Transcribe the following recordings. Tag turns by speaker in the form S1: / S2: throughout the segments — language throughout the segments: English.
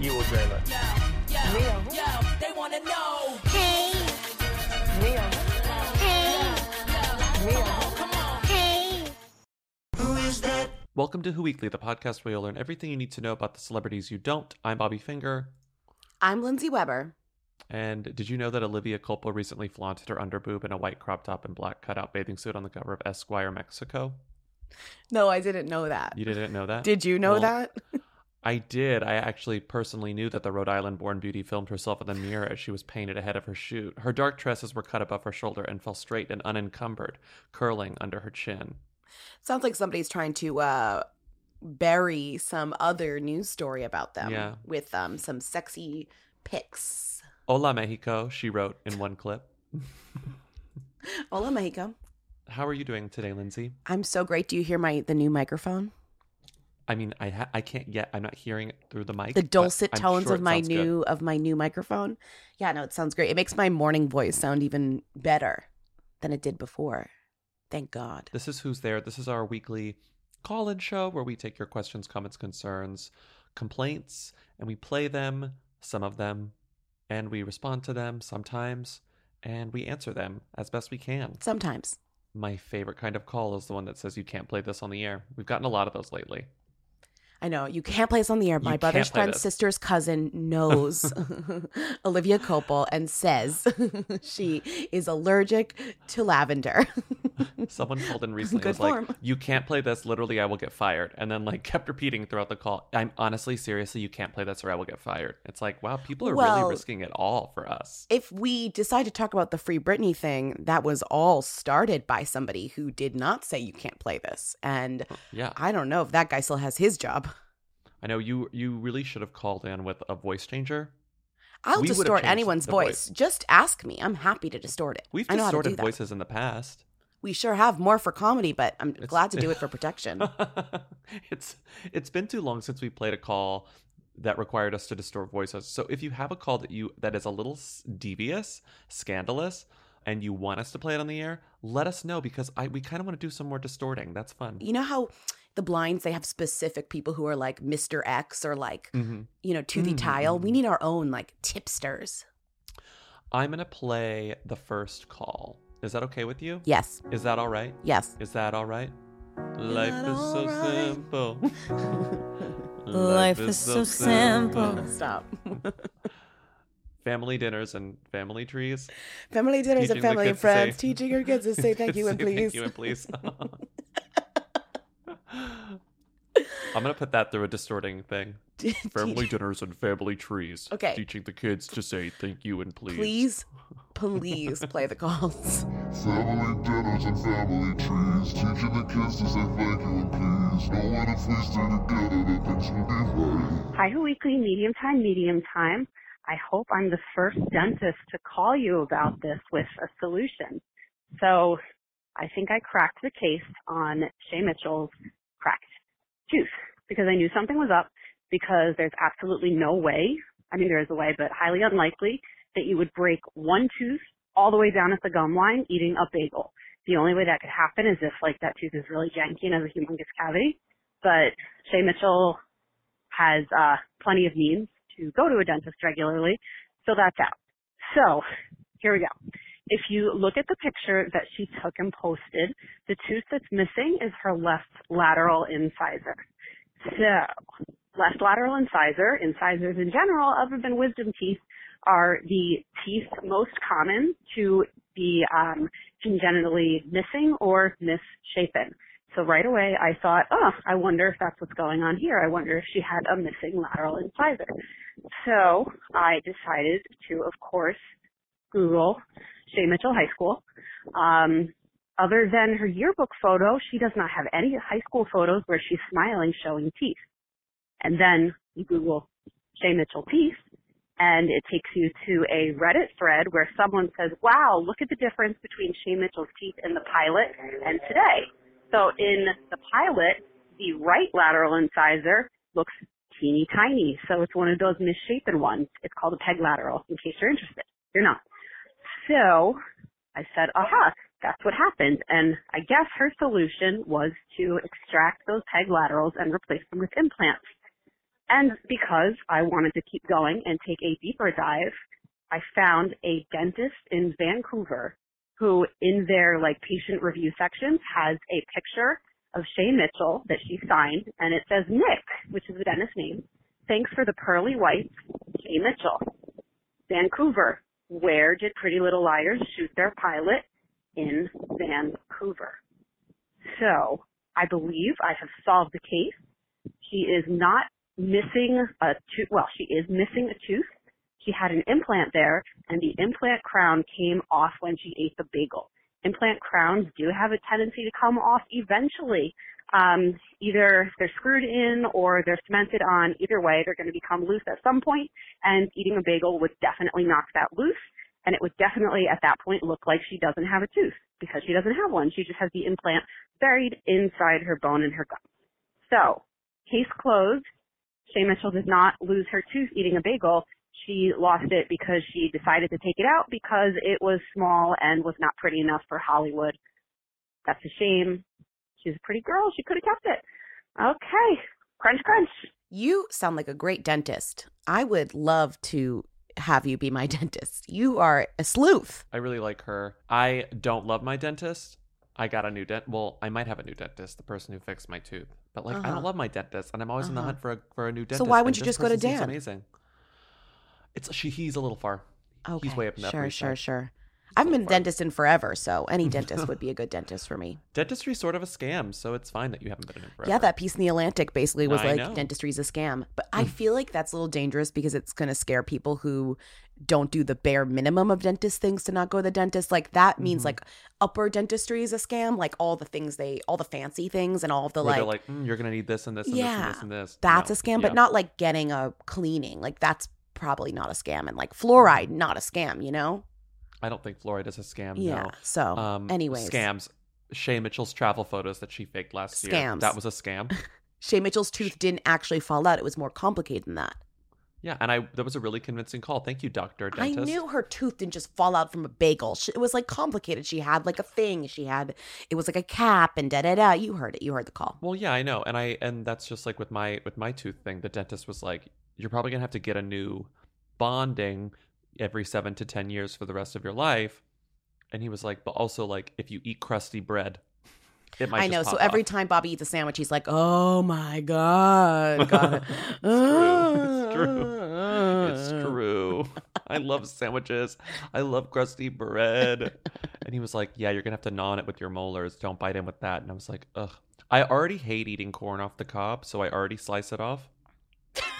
S1: You will dream it.
S2: Neo.
S3: They wanna know.
S2: Hey. Neo. Hey. Neo. Hey.
S4: Welcome to Who Weekly, the podcast where you'll learn everything you need to know about the celebrities you don't. I'm Bobby Finger.
S5: I'm Lindsay Weber.
S4: And did you know that Olivia Culpo recently flaunted her underboob in a white crop top and black cutout bathing suit on the cover of Esquire Mexico?
S5: No, I didn't know that.
S4: You didn't know that?
S5: Did you know
S4: Well,
S5: that?
S4: I did. I actually personally knew that the Rhode Island born beauty filmed herself in the mirror as she was painted ahead of her shoot. Her dark tresses were cut above her shoulder and fell straight and unencumbered, curling under her chin.
S5: Sounds like somebody's trying to uh, bury some other news story about them
S4: Yeah.
S5: with um, some sexy pics.
S4: Hola, Mexico, she wrote in one clip.
S5: Hola, Mexico.
S4: How are you doing today, Lindsay?
S5: I'm so great. Do you hear my the new microphone?
S4: I mean, I ha- I can't yet. I'm not hearing it through the mic.
S5: The dulcet tones
S4: sure
S5: of my
S4: sounds good.
S5: new of my new microphone. Yeah, no, it sounds great. It makes my morning voice sound even better than it did before. Thank God.
S4: This is Who's There. This is our weekly call in show where we take your questions, comments, concerns, complaints, and we play them, some of them, and we respond to them sometimes, and we answer them as best we can.
S5: Sometimes.
S4: My favorite kind of call is the one that says you can't play this on the air. We've gotten a lot of those lately.
S5: I know you can't play this on the air.
S4: You
S5: My brother's friend's
S4: this.
S5: sister's cousin knows Olivia Culpo and says she is allergic to lavender.
S4: Someone called in recently and
S5: Good
S4: was like,
S5: form.
S4: "You can't play this. Literally, I will get fired." And then like kept repeating throughout the call, "I'm honestly, seriously, you can't play this, or I will get fired." It's like, wow, people are
S5: Well-
S4: really risking it all for us.
S5: if we decide to talk about the Free Britney thing, that was all started by somebody who did not say you can't play this. And oh,
S4: Yeah,
S5: I don't know if that guy still has his job.
S4: I know you. You really should have called in with a voice changer.
S5: I'll
S4: We
S5: distort anyone's voice.
S4: voice.
S5: Just ask me. I'm happy to distort it.
S4: We've
S5: I know how to do
S4: distorted voices in the past.
S5: We sure have more for comedy, but I'm
S4: It's-
S5: glad to do it for protection.
S4: it's it's been too long since we played a call that required us to distort voices. So if you have a call that you that is a little devious, scandalous, and you want us to play it on the air, let us know because I we kind of want to do some more distorting. That's fun.
S5: you know how the blinds they have specific people who are like Mr. X or like
S4: hmm
S5: you know to the
S4: Mhm,
S5: tile. We
S4: mhm.
S5: need our own like tipsters.
S4: I'm gonna play the first call. Is that okay with you?
S5: Yes,
S4: Is that all right?
S5: yes.
S4: Is that all right? Life is, so
S5: alright?
S4: simple.
S2: Life is so simple.
S5: Stop.
S4: Family dinners and family trees.
S5: family dinners
S4: Teaching
S5: and family and
S4: kids to say-
S5: friends, teaching your kids to say thank you and please.
S4: Thank you and please. I'm gonna put that through a distorting thing. Family dinners and family trees.
S5: Okay.
S4: Teaching the kids to say thank you and please.
S5: please, please play the calls.
S6: Family dinners and family trees, teaching the kids to say thank you and please. Knowing if we stay together, that things will be right.
S7: Hi, Who Weekly, medium time, medium time. I hope I'm the first dentist to call you about this with a solution. So I think I cracked the case on Shay Mitchell's cracked tooth because I knew something was up because there's absolutely no way, I mean there is a way, but highly unlikely that you would break one tooth all the way down at the gum line eating a bagel. The only way that could happen is if like that tooth is really janky and has a humongous cavity. But Shay Mitchell has uh, plenty of means to go to a dentist regularly, so that's out. So here we go. If you look at the picture that she took and posted, the tooth that's missing is her left lateral incisor. So, left lateral incisor, incisors in general, other than wisdom teeth, are the teeth most common to be um, congenitally missing or misshapen. So right away I thought, oh, I wonder if that's what's going on here. I wonder if she had a missing lateral incisor. So I decided to, of course, Google Shay Mitchell High School. Um, other than her yearbook photo, she does not have any high school photos where she's smiling showing teeth. And then you Google Shay Mitchell teeth, and it takes you to a Reddit thread where someone says, wow, look at the difference between Shay Mitchell's teeth in the pilot and today. So in the pilot, the right lateral incisor looks teeny tiny. So it's one of those misshapen ones. It's called a peg lateral, in case you're interested. You're not. So I said, aha, that's what happened. And I guess her solution was to extract those peg laterals and replace them with implants. And because I wanted to keep going and take a deeper dive, I found a dentist in Vancouver who in their like patient review sections has a picture of Shay Mitchell that she signed and it says Nick, which is the dentist's name. Thanks for the pearly whites, Shay Mitchell. Vancouver. Where did Pretty Little Liars shoot their pilot? In Vancouver. So I believe I have solved the case. She is not missing a tooth. Well, she is missing a tooth. She had an implant there, and the implant crown came off when she ate the bagel. Implant crowns do have a tendency to come off eventually. Um, either they're screwed in or they're cemented on. Either way, they're going to become loose at some point, and eating a bagel would definitely knock that loose. And it would definitely at that point look like she doesn't have a tooth because she doesn't have one. She just has the implant buried inside her bone and her gum. So, case closed. Shay Mitchell did not lose her tooth eating a bagel. She lost it because she decided to take it out because it was small and was not pretty enough for Hollywood. That's a shame. She's a pretty girl. She could have kept it. Okay. Crunch, crunch.
S5: You sound like a great dentist. I would love to have you be my dentist. You are a sleuth.
S4: I really like her. I don't love my dentist. I got a new dent. Well, I might have a new dentist, the person who fixed my tooth. But like, I
S5: Uh-huh.
S4: don't love my dentist, and I'm always in the
S5: Uh-huh.
S4: hunt for a for a new dentist.
S5: So why wouldn't you just go to
S4: person seems
S5: Dan?
S4: Amazing. It's she. He's a little far.
S5: Okay.
S4: He's way up in the
S5: Sure,
S4: Upper
S5: sure, sure. I haven't been a dentist in forever, so any dentist would be a good dentist for me.
S4: Dentistry's sort of a scam, so it's fine that you haven't been in forever.
S5: Yeah, that piece in the Atlantic basically was
S4: I
S5: like
S4: know.
S5: dentistry's a scam. But I feel like that's a little dangerous because it's going to scare people who don't do the bare minimum of dentist things to not go to the dentist. Like that means
S4: Mhm.
S5: like upper dentistry is a scam, like all the things they all the fancy things and all of the
S4: Where
S5: like,
S4: they're like, "Mm, you're gonna need this and this and
S5: Yeah,
S4: this and this and this.
S5: that's
S4: No.
S5: a scam,
S4: Yeah.
S5: but not like getting a cleaning. Like that's probably not a scam and like fluoride
S4: Mm-hmm.
S5: not a scam, you know?
S4: I don't think Florida is a scam.
S5: Yeah.
S4: No.
S5: So,
S4: Um,
S5: anyways,
S4: scams. Shay Mitchell's travel photos that she faked last year.
S5: Scams.
S4: That was a scam.
S5: Shay Mitchell's tooth didn't actually fall out. It was more complicated than that.
S4: yeah, and I that was a really convincing call. Thank you, Doctor
S5: I knew her tooth didn't just fall out from a bagel. She, it was like complicated. She had like a thing. She had it was like a cap and da da da. You heard it. You heard the call.
S4: Well, yeah, I know, and I and that's just like with my with my tooth thing. The dentist was like, "You're probably gonna have to get a new bonding every seven to ten years for the rest of your life." And he was like, "But also like, if you eat crusty bread, it might."
S5: I know. So
S4: pop
S5: every time Bobby eats a sandwich, he's like, "Oh my god, it."
S4: It's true. It's true. It's true. I love sandwiches. I love crusty bread. And he was like, "Yeah, you're gonna have to gnaw on it with your molars. Don't bite in with that." And I was like, "Ugh." I already hate eating corn off the cob, so I already slice it off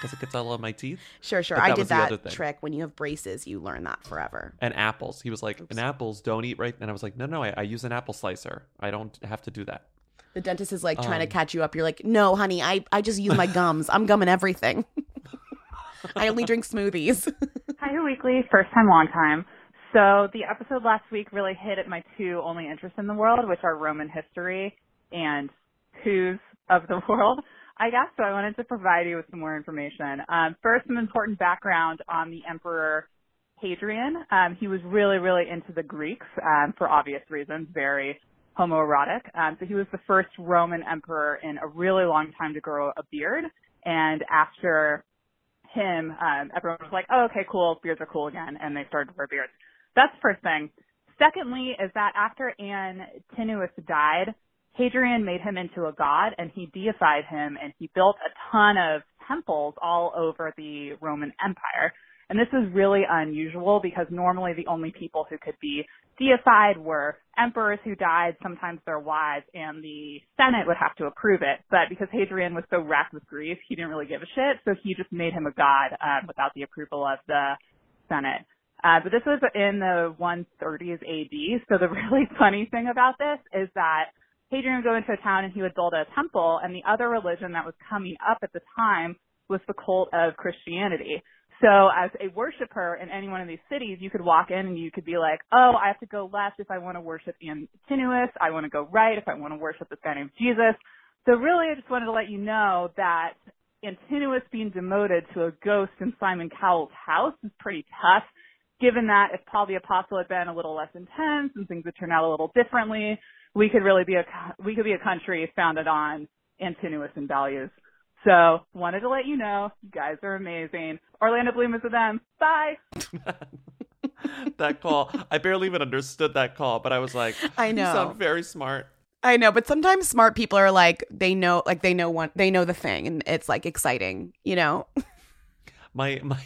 S4: because it gets all on my teeth.
S5: Sure, sure.
S4: But
S5: I
S4: that
S5: did
S4: was the other
S5: that trick. When you have braces, you learn that forever.
S4: And apples. He was like,
S5: Oops.
S4: "And apples don't eat right." And I was like, "No, no, I, I use an apple slicer. I don't have to do that."
S5: The dentist is like trying to
S4: Um,
S5: catch you up. You're like, "No, honey, I I just use my gums. I'm gumming everything. I only drink smoothies."
S1: Hi, Weekly. First time, long time. So the episode last week really hit at my two only interests in the world, which are Roman history and who's of the world, I guess. So I wanted to provide you with some more information. Um, first, some important background on the Emperor Hadrian. Um, he was really, really into the Greeks um, for obvious reasons, very homoerotic. Um, so he was the first Roman emperor in a really long time to grow a beard. And after him, um, everyone was like, oh, okay, cool, beards are cool again, and they started to wear beards. That's the first thing. Secondly, is that after Antinous died, Hadrian made him into a god, and he deified him, and he built a ton of temples all over the Roman Empire. And this is really unusual because normally the only people who could be deified were emperors who died, sometimes their wives, and the Senate would have to approve it. But because Hadrian was so racked with grief, he didn't really give a shit, so he just made him a god um, without the approval of the Senate. Uh, but this was in the 130s AD, so the really funny thing about this is that Hadrian would go into a town and he would build a temple, and the other religion that was coming up at the time was the cult of Christianity. So as a worshiper in any one of these cities, you could walk in and you could be like, oh, I have to go left if I want to worship Antinous. I want to go right if I want to worship this guy named Jesus. So really, I just wanted to let you know that Antinous being demoted to a ghost in Simon Cowell's house is pretty tough. Given that if Paul the Apostle had been a little less intense and things would turn out a little differently, we could really be a we could be a country founded on Antinous and values. So wanted to let you know, you guys are amazing. Orlando Bloom is with them. Bye.
S4: that call. I barely even understood that call, but I was like,
S5: I
S4: You
S5: know.
S4: sound very smart.
S5: I know, but sometimes smart people are like they know like they know one they know the thing and it's like exciting, you know?
S4: My my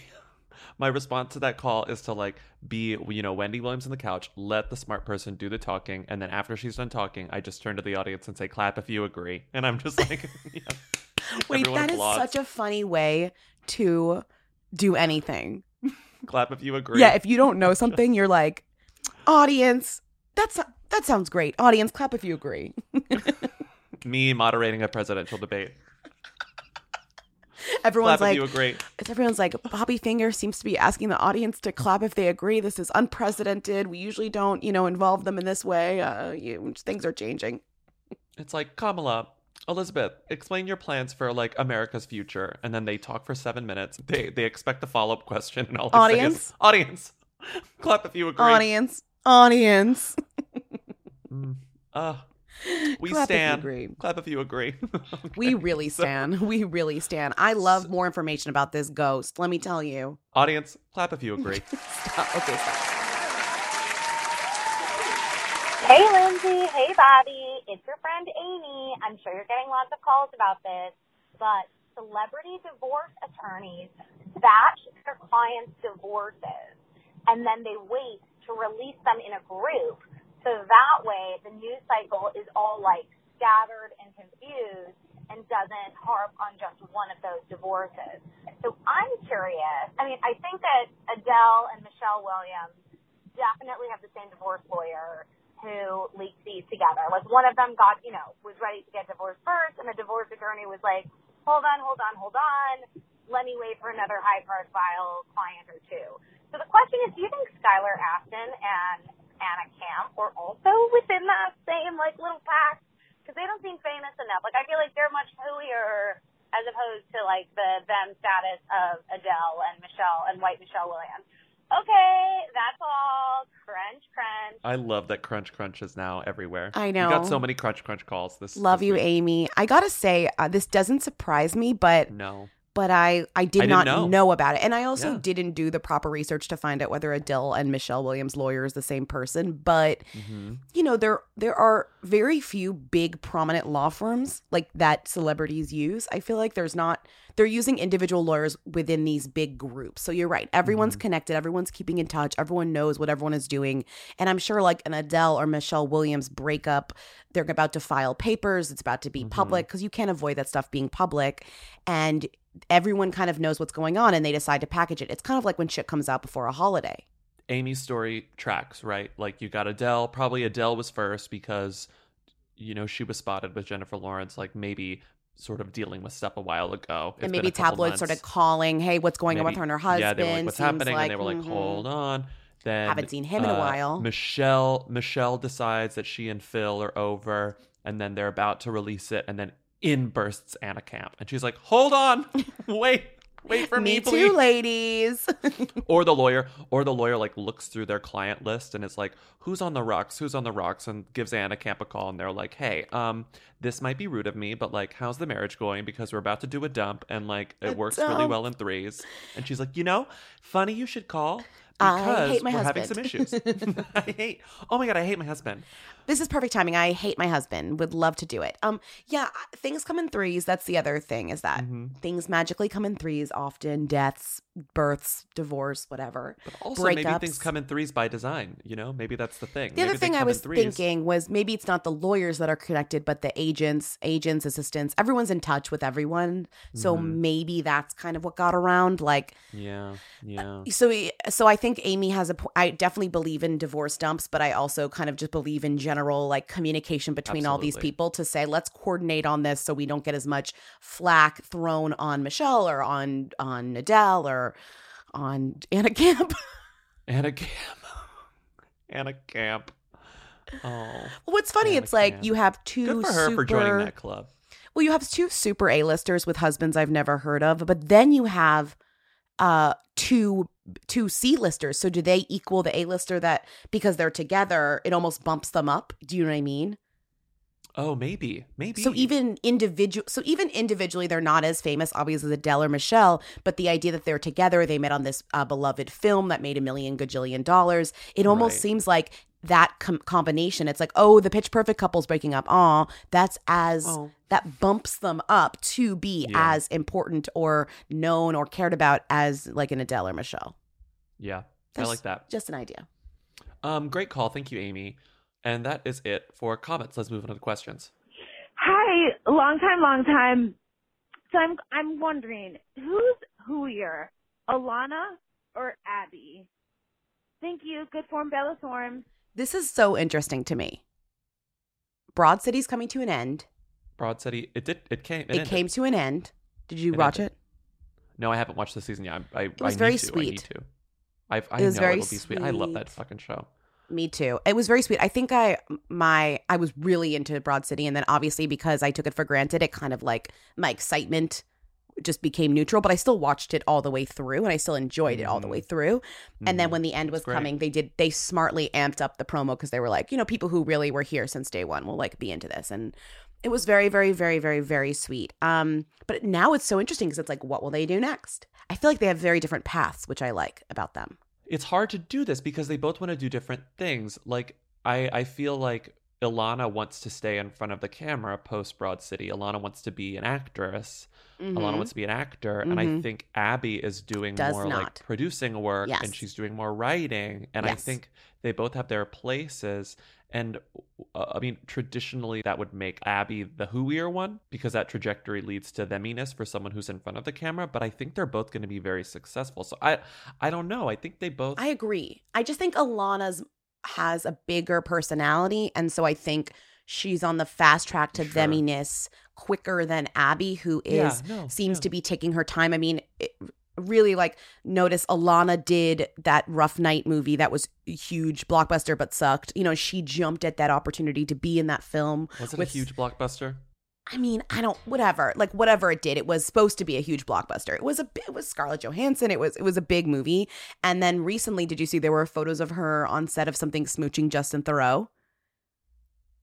S4: my response to that call is to like be you know Wendy Williams on the couch, let the smart person do the talking, and then after she's done talking, I just turn to the audience and say, "Clap if you agree," and I'm just like, yeah.
S5: Wait,
S4: Everyone
S5: that is such a funny way to do anything.
S4: clap if you agree.
S5: Yeah, if you don't know something, you're like, audience, that's that sounds great. Audience, clap if you agree.
S4: me moderating a presidential debate.
S5: Everyone's
S4: clap
S5: like,
S4: if you agree.
S5: it's everyone's like, Bobby Finger seems to be asking the audience to clap if they agree. This is unprecedented. We usually don't, you know, involve them in this way. Uh, you, things are changing.
S4: It's like Kamala, Elizabeth, explain your plans for like America's future, and then they talk for seven minutes. They they expect a follow up question, and all say is,
S5: Audience?
S4: audience, clap if you agree.
S5: Audience, audience.
S4: Mm. Uh, we
S5: Clap if you
S4: stand.
S5: agree.
S4: Clap if you agree.
S5: We really stand. We really stand. I love more information about this ghost. Let me tell you.
S4: Audience, clap if you agree.
S5: Stop. Okay, stop.
S8: Hey, Lindsay. Hey, Bobby. It's your friend Amy. I'm sure you're getting lots of calls about this, but celebrity divorce attorneys batch their clients' divorces and then they wait to release them in a group. So that way the news cycle is all like scattered and confused and doesn't harp on just one of those divorces. So I'm curious. I mean, I think that Adele and Michelle Williams definitely have the same divorce lawyer who leaked these together. Like one of them got, you know, was ready to get divorced first, and the divorce attorney was like, "Hold on, hold on, hold on. Let me wait for another high-profile client or two. So the question is, do you think Skylar Astin and Anna Camp were also within that same like little pack? Because they don't seem famous enough. Like I feel like they're much hooier as opposed to like the them status of Adele and Michelle and White Michelle Williams. Okay, that's all. Crunch, crunch.
S4: I love that Crunch Crunch is now everywhere.
S5: I know.
S4: We got so many Crunch Crunch calls. This
S5: Love
S4: this
S5: you,
S4: week.
S5: Amy. I gotta say, uh, this doesn't surprise me, but
S4: No.
S5: But I I did
S4: I
S5: not
S4: know.
S5: know. about it, and I also
S4: Yeah.
S5: didn't do the proper research to find out whether Adele and Michelle Williams' lawyer is the same person. But
S4: hmm
S5: you know, there there are very few big prominent law firms like that celebrities use. I feel like there's not they're using individual lawyers within these big groups. So you're right. Everyone's connected, everyone's keeping in touch, everyone knows what everyone is doing. And I'm sure like an Adele or Michelle Williams breakup, they're about to file papers, it's about to be public because you can't avoid that stuff being public. And everyone kind of knows what's going on and they decide to package it. It's kind of like when shit comes out before a holiday.
S4: Amy's story tracks, right? Like you got Adele. Probably Adele was first because, you know, she was spotted with Jennifer Lawrence, like maybe sort of dealing with stuff a while ago. It's
S5: and maybe tabloids started calling, "Hey, what's going on with her and her husband?"
S4: Yeah, they were like, "What's
S5: Seems
S4: happening?"
S5: like,
S4: and they were like,
S5: mhm.
S4: "Hold on." Then
S5: Haven't seen him in a
S4: uh,
S5: while.
S4: Michelle Michelle decides that she and Phil are over, and then they're about to release it, and then in bursts Anna Camp, and she's like, "Hold on, wait." Wait for me,
S5: Me
S4: please.
S5: too, ladies.
S4: or the lawyer or the lawyer like looks through their client list and it's like who's on the rocks? Who's on the rocks? And gives anna camp a call and they're like hey um this might be rude of me but like how's the marriage going? Because we're about to do a dump and like it
S5: A
S4: works really well in threes. And she's like you know funny you should call
S5: I
S4: because
S5: hate my
S4: we're having some issues. I hate oh my god i hate my husband
S5: this is perfect timing. I hate my husband. Would love to do it. Um, yeah, things come in threes. That's the other thing is that
S4: Mhm.
S5: things magically come in threes. Often deaths, births, divorce, whatever.
S4: but also maybe things come in threes by design you know maybe that's the thing
S5: The other
S4: Maybe they
S5: thing I was thinking was maybe it's not the lawyers that are connected, but the agents, agents, assistants. Everyone's in touch with everyone, so
S4: Mhm.
S5: maybe that's kind of what got around. Like,
S4: yeah yeah
S5: so so I think Amy has a. I definitely believe in divorce dumps, but I also kind of just believe in general like communication between all these people to say let's coordinate on this so we don't get as much flack thrown on Michelle or on on Adele or on Anna Camp.
S4: anna camp anna camp oh
S5: well, what's funny?
S4: Anna
S5: it's like you have two
S4: Good for her
S5: super,
S4: for joining that club.
S5: Well, you have two super A-listers with husbands I've never heard of, but then you have uh two two C-listers. So do they equal the A-lister that because they're together, it almost bumps them up? Do you know what I mean?
S4: Oh, maybe, maybe.
S5: So even individual, so even individually, they're not as famous, obviously, as Adele or Michelle. But the idea that they're together, they met on this uh, beloved film that made a million gajillion dollars. It almost
S4: Right.
S5: seems like that com- combination. It's like, oh, the Pitch Perfect couple's breaking up. Aw, that's as
S4: Oh.
S5: that bumps them up to be
S4: Yeah.
S5: as important or known or cared about as like an Adele or Michelle.
S4: yeah, I like that.
S5: Just an idea.
S4: Um, great call. Thank you, Amy. And that is it for comments. Let's move on to the questions.
S9: Hi, long time, long time. So I'm I'm wondering who's whoier, Ilana or Abby? Thank you. Good form, Bella Thorne.
S5: This is so interesting to me. Broad City's coming to an end.
S4: Broad City. It did. It came. It,
S5: It,
S4: ended.
S5: came to an end. Did you
S4: It
S5: watch
S4: ended.
S5: it?
S4: No, I haven't watched the season yet. I, I,
S5: It was
S4: I
S5: very
S4: need to. I need
S5: sweet.
S4: to. I, I
S5: It was
S4: know
S5: very
S4: it'll be sweet. I love that fucking show.
S5: Me too. It was very sweet. I think I my I was really into Broad City, and then obviously because I took it for granted, it kind of like my excitement just became neutral. But I still watched it all the way through, and I still enjoyed it all the way through. And then
S4: Mhm.
S5: when the end was coming, they did they smartly amped up the promo because they were like, you know, people who really were here since day one will like be into this, and it was very, very, very, very, very sweet. Um, but now it's so interesting because it's like, what will they do next? I feel like they have very different paths, which I like about them.
S4: it's hard to do this because they both want to do different things. Like I I feel like Ilana wants to stay in front of the camera post Broad City. Ilana wants to be an actress. Ilana
S5: Mhm.
S4: wants to be an actor, and I
S5: Mhm.
S4: think Abby is doing
S5: Does
S4: more
S5: not.
S4: like producing work,
S5: Yes.
S4: and she's doing more writing. And I think they both have their places. And uh, I mean, traditionally, that would make Abby the whoier one because that trajectory leads to theminess for someone who's in front of the camera. But I think they're both going to be very successful. So I, I don't know. I think they both.
S5: I agree. I just think Ilana's has a bigger personality, and so I think she's on the fast track to
S4: Sure.
S5: theminess quicker than Abby, who is Yeah,
S4: no,
S5: seems to be taking her time. I mean, it, really like notice Ilana did that Rough Night movie that was a huge blockbuster but sucked. You know, she jumped at that opportunity to be in that film.
S4: Was it
S5: with-
S4: a huge blockbuster?
S5: I mean, I don't whatever. Like whatever it did, it was supposed to be a huge blockbuster. It was a it was Scarlett Johansson. It was it was a big movie. And then recently, did you see there were photos of her on set of something smooching Justin Theroux?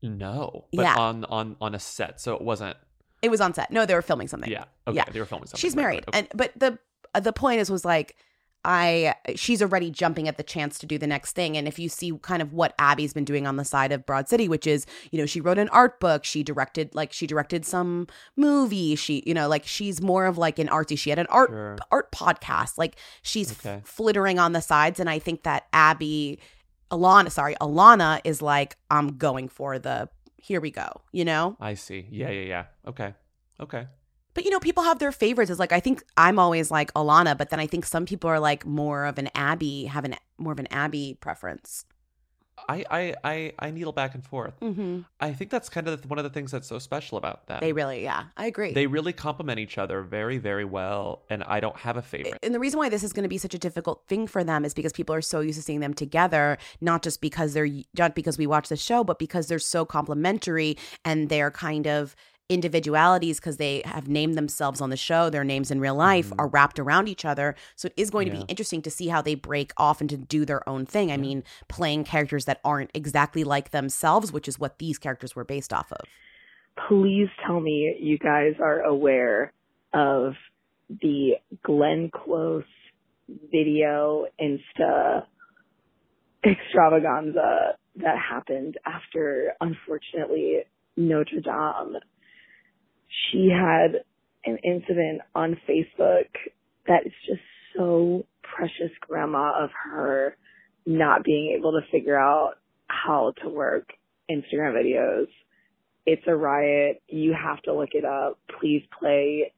S4: No, but
S5: Yeah.
S4: on on on a set, so it wasn't.
S5: It was on set. No, they were filming something.
S4: Yeah, okay,
S5: Yeah.
S4: they were filming something.
S5: She's married,
S4: okay.
S5: and but the uh, the point is was like I she's already jumping at the chance to do the next thing. And if you see kind of what Abby's been doing on the side of Broad City, which is you know she wrote an art book, she directed like she directed some movie, she you know like she's more of like an artsy. She had an art
S4: Sure.
S5: art podcast, like she's f- flittering on the sides. And I think that Abby, Ilana, sorry, Ilana is like I'm going for the here we go, you know.
S4: I see. Yeah, yeah, yeah. Okay, okay.
S5: But you know, people have their favorites. It's like I think I'm always like Ilana, but then I think some people are like more of an Abby, have an more of an Abby preference.
S4: I I I, I needle back and forth.
S5: Mm-hmm.
S4: I think that's kind of one of the things that's so special about them.
S5: They really, yeah, I agree.
S4: they really complement each other very very well, and I don't have a favorite.
S5: and the reason why this is going to be such a difficult thing for them is because people are so used to seeing them together, not just because they're not because we watch the show, but because they're so complementary and they're kind of individualities because they have named themselves on the show their names in real life
S4: Mhm.
S5: are wrapped around each other so it is going to be interesting to see how they break off and to do their own thing i mean playing characters that aren't exactly like themselves which is what these characters were based off of
S10: please tell me you guys are aware of the Glenn Close video Insta extravaganza that happened after, unfortunately, Notre Dame. She had an incident on Facebook that is just so precious grandma of her not being able to figure out how to work Instagram videos. It's a riot. You have to look it up. Please play,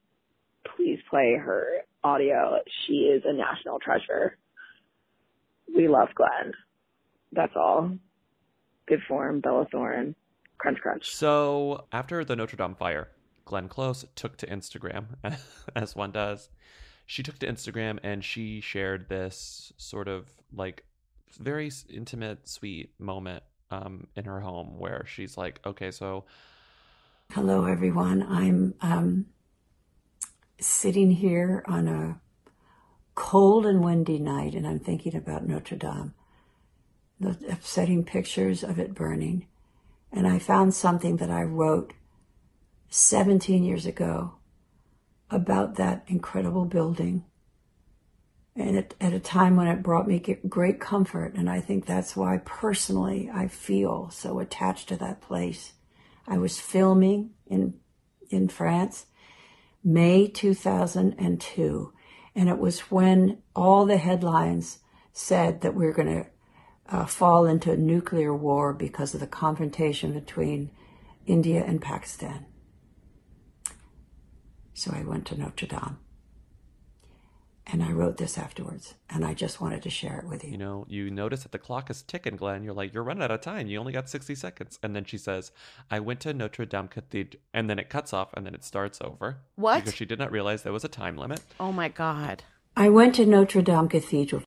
S10: please play her audio. She is a national treasure. We love Glenn. That's all. Good form, Bella Thorne. Crunch, crunch.
S4: So after the Notre Dame fire, Glenn Close took to Instagram, as one does. She took to Instagram and she shared this sort of like very intimate, sweet moment um, in her home where she's like, okay, so
S11: Hello, everyone. I'm um, sitting here on a cold and windy night, and I'm thinking about Notre Dame, the upsetting pictures of it burning, and I found something that I wrote 17 years ago about that incredible building. And at, at a time when it brought me great comfort. And I think that's why personally I feel so attached to that place. I was filming in, in France, May 2002. And it was when all the headlines said that we're going to uh, fall into a nuclear war because of the confrontation between India and Pakistan. So I went to Notre Dame. And I wrote this afterwards, and I just wanted to share it with you.
S4: You know, you notice that the clock is ticking, Glenn. You're like, you're running out of time. You only got 60 seconds. And then she says, I went to Notre Dame Cathedral. And then it cuts off, and then it starts over.
S5: What?
S4: Because she did not realize there was a time limit.
S5: Oh my God.
S11: I went to Notre Dame Cathedral.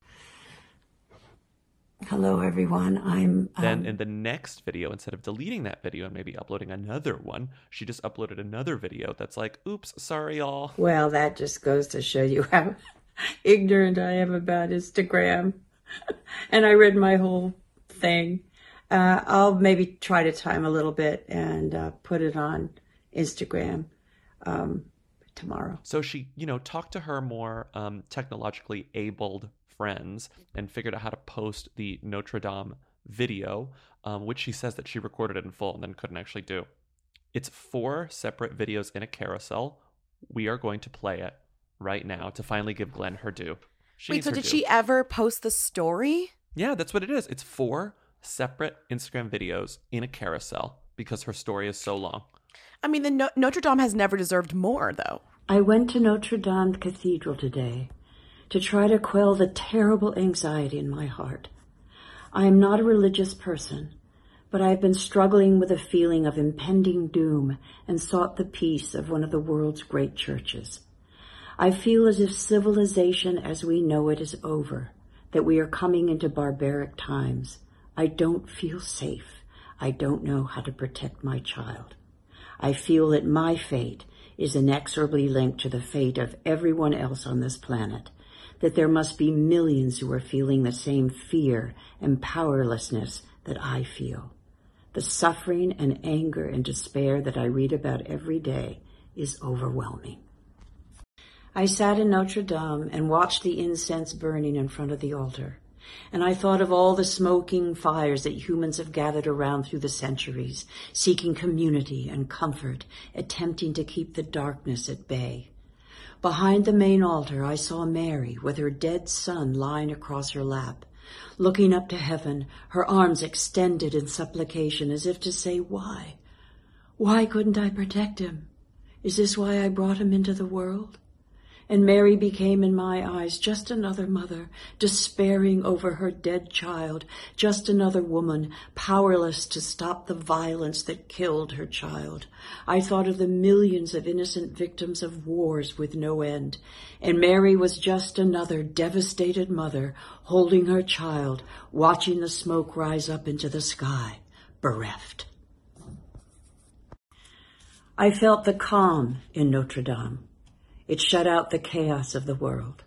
S11: Hello, everyone. I'm.
S4: Then
S11: um,
S4: in the next video, instead of deleting that video and maybe uploading another one, she just uploaded another video that's like, oops, sorry, y'all.
S11: Well, that just goes to show you how ignorant I am about Instagram. and I read my whole thing. Uh, I'll maybe try to time a little bit and uh, put it on Instagram um, tomorrow.
S4: So she, you know, talked to her more um, technologically abled friends and figured out how to post the Notre Dame video, um, which she says that she recorded it in full and then couldn't actually do. It's four separate videos in a carousel. We are going to play it right now to finally give Glenn her due. She
S5: Wait, so did
S4: due.
S5: she ever post the story?
S4: Yeah, that's what it is. It's four separate Instagram videos in a carousel because her story is so long.
S5: I mean, the no- Notre Dame has never deserved more, though.
S11: I went to Notre Dame Cathedral today to try to quell the terrible anxiety in my heart. I am not a religious person, but I have been struggling with a feeling of impending doom and sought the peace of one of the world's great churches. I feel as if civilization as we know it is over, that we are coming into barbaric times. I don't feel safe. I don't know how to protect my child. I feel that my fate is inexorably linked to the fate of everyone else on this planet, that there must be millions who are feeling the same fear and powerlessness that I feel. The suffering and anger and despair that I read about every day is overwhelming. I sat in Notre Dame and watched the incense burning in front of the altar. And I thought of all the smoking fires that humans have gathered around through the centuries, seeking community and comfort, attempting to keep the darkness at bay. Behind the main altar, I saw Mary with her dead son lying across her lap, looking up to heaven, her arms extended in supplication as if to say, why? Why couldn't I protect him? Is this why I brought him into the world? And Mary became in my eyes just another mother, despairing over her dead child, just another woman, powerless to stop the violence that killed her child. I thought of the millions of innocent victims of wars with no end, and Mary was just another devastated mother, holding her child, watching the smoke rise up into the sky, bereft. I felt the calm in Notre Dame. It shut out the chaos of the world.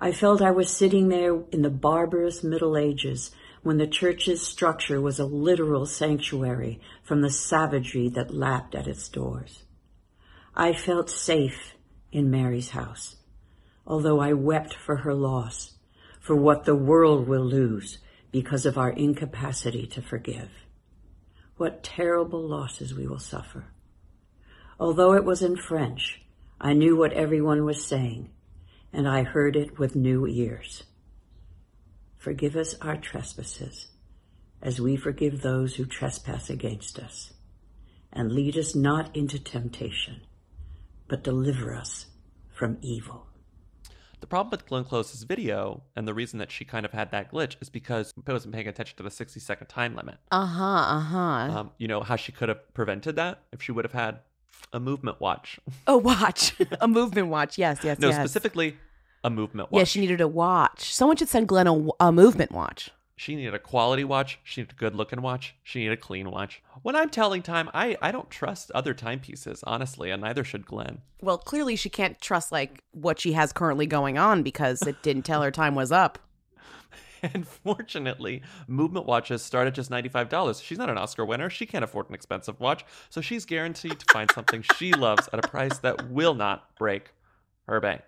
S11: I felt I was sitting there in the barbarous Middle Ages when the church's structure was a literal sanctuary from the savagery that lapped at its doors. I felt safe in Mary's house, although I wept for her loss, for what the world will lose because of our incapacity to forgive. What terrible losses we will suffer. Although it was in French, I knew what everyone was saying, and I heard it with new ears. Forgive us our trespasses, as we forgive those who trespass against us. And lead us not into temptation, but deliver us from evil.
S4: The problem with Glenn Close's video, and the reason that she kind of had that glitch, is because I wasn't paying attention to the 60 second time limit.
S5: Uh huh. Uh huh.
S4: Um, you know how she could have prevented that if she would have had a movement watch.
S5: a watch, a movement watch. Yes, yes,
S4: no,
S5: yes.
S4: specifically a movement watch.
S5: Yeah, she needed a watch. Someone should send Glenn a, a movement watch.
S4: She needed a quality watch. She needed a good looking watch. She needed a clean watch. When I'm telling time, I, I don't trust other timepieces, honestly, and neither should Glenn.
S5: Well, clearly she can't trust like what she has currently going on because it didn't tell her time was up.
S4: And fortunately, Movement watches start at just $95. She's not an Oscar winner. She can't afford an expensive watch. So she's guaranteed to find something she loves at a price that will not break her bank.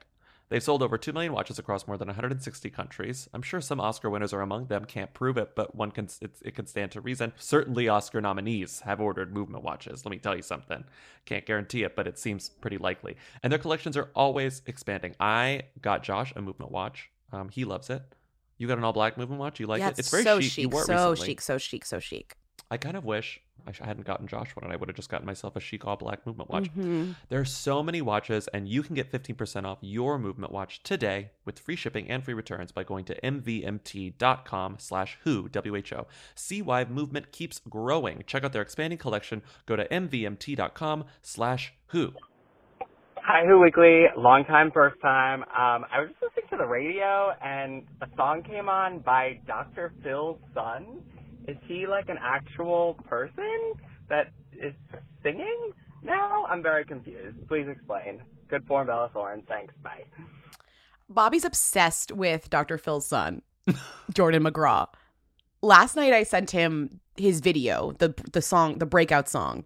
S4: They've sold over 2 million watches across more than 160 countries. I'm sure some Oscar winners are among them. Can't prove it, but one can it, it can stand to reason. Certainly Oscar nominees have ordered movement watches. Let me tell you something. Can't guarantee it, but it seems pretty likely. And their collections are always expanding. I got Josh a movement watch. Um, he loves it. You got an all black movement watch? You like
S5: yeah,
S4: it? It's very
S5: so
S4: chic.
S5: chic,
S4: You wore it
S5: so
S4: recently.
S5: chic, so chic, so chic.
S4: I kind of wish I hadn't gotten Josh one and I would have just gotten myself a chic all black movement watch.
S5: Mhm.
S4: There are so many watches, and you can get 15% off your movement watch today with free shipping and free returns by going to mvmt.com slash who, W-H-O. See why movement keeps growing. Check out their expanding collection. Go to mvmt.com slash who.
S12: Hi, Who Weekly. Long time, first time. Um, I was just listening to the radio, and a song came on by Dr. Phil's son. Is he like an actual person that is singing now? I'm very confused. Please explain. Good form, Bella Thorne. Thanks. Bye.
S5: Bobby's obsessed with Dr. Phil's son, Jordan McGraw. Last night I sent him his video, the the song, the breakout song.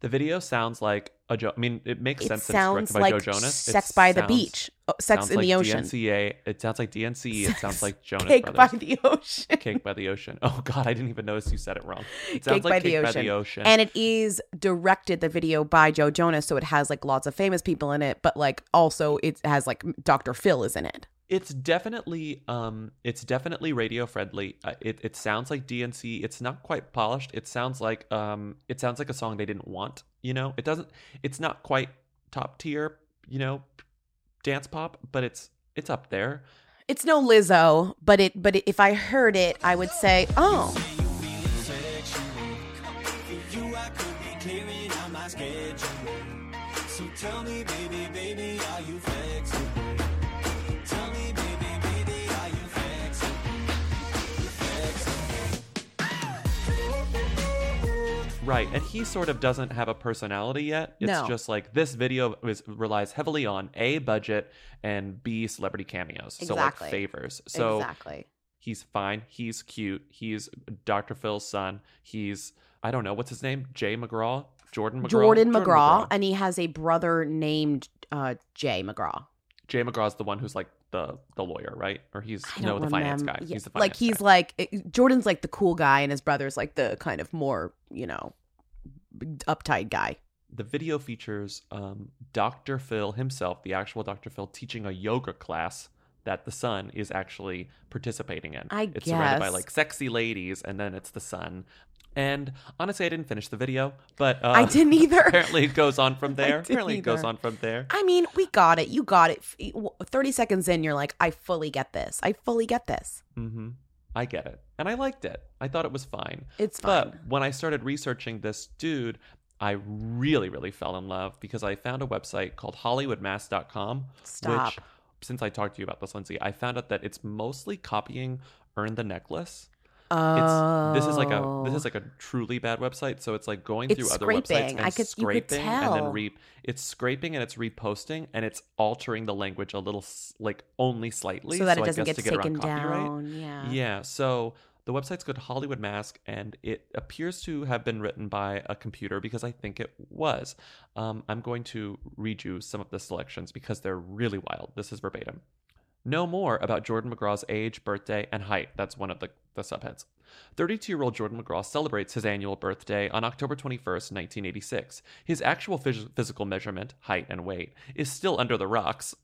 S4: The video sounds like a Joe. I mean, it makes
S5: It
S4: sense that
S5: sounds
S4: it's directed by
S5: like
S4: Joe Jonas. It
S5: Sex by the
S4: sounds-
S5: Beach. Oh, Sex in the Ocean.
S4: DNCE. It sounds like DNC. It sounds like Jonas
S5: Cake
S4: Brothers.
S5: by the Ocean.
S4: Cake by the Ocean. Oh God, I didn't even notice you said it wrong. It
S5: Cake
S4: sounds
S5: by
S4: like
S5: the
S4: Cake
S5: Ocean.
S4: by the Ocean.
S5: And it is directed the video by Joe Jonas, so it has like lots of famous people in it, but like also it has like Dr. Phil is in it.
S4: It's definitely um it's definitely radio friendly. Uh, it it sounds like DNC. It's not quite polished. It sounds like um it sounds like a song they didn't want, you know? It doesn't it's not quite top tier, you know, dance pop, but it's it's up there.
S5: It's no Lizzo, but it but it, if I heard it, I would say, "Oh,
S2: you, I
S4: Right, and he sort of doesn't have a personality yet. It's
S5: No.
S4: just like this video is relies heavily on A budget and B celebrity cameos. Exactly. So like favors. So
S5: exactly."
S4: He's fine. He's cute. He's Dr. Phil's son. He's I don't know what's his name. Jay McGraw, Jordan McGraw.
S5: Jordan McGraw, and he has a brother named uh, Jay McGraw.
S4: Jay McGraw's the one who's like the the lawyer, right? Or he's
S5: I
S4: no
S5: don't
S4: the finance guy.
S5: Yeah,
S4: He's the finance
S5: like he's
S4: guy.
S5: like it- Jordan's like the cool guy, and his brother's like the kind of more you know uptight guy.
S4: the video features um, Dr. Phil himself, the actual Dr. Phil, teaching a yoga class that the son is actually participating in.
S5: I
S4: it's surrounded by like sexy ladies, and then it's the son. And honestly, I didn't finish the video, but uh,
S5: I didn't either.
S4: apparently, it goes on from there. Apparently, it goes on from there.
S5: I mean, we got it. You got it. Thirty seconds in, you're like, I fully get this. I fully get this.
S4: hmm I get it. And I liked it. I thought it was fine.
S5: It's fine.
S4: But when I started researching this dude, I really, really fell in love because I found a website called HollywoodMask.com.
S5: Stop.
S4: Which, since I talked to you about this, Lindsay, I found out that it's mostly copying Earn the Necklace.
S5: Oh,
S4: It's this is like a this is like a truly bad website. So it's like going
S5: It's
S4: through other websites and
S5: I could- you could
S4: scraping and then re it's scraping and it's reposting and it's altering the language a little like only slightly
S5: so that it
S4: I
S5: doesn't
S4: guess
S5: get
S4: to get around
S5: taken
S4: copyright.
S5: down. Yeah.
S4: Yeah, so the website's called Hollywood Mask, and it appears to have been written by a computer because I think it was. Um, I'm going to read you some of the selections because they're really wild. This is verbatim. Know more about Jordan McGraw's age, birthday, and height. That's one of the, the subheads. 32 year old Jordan McGraw celebrates his annual birthday on October 21st, 1986. His actual phys- physical measurement, height, and weight is still under the rocks.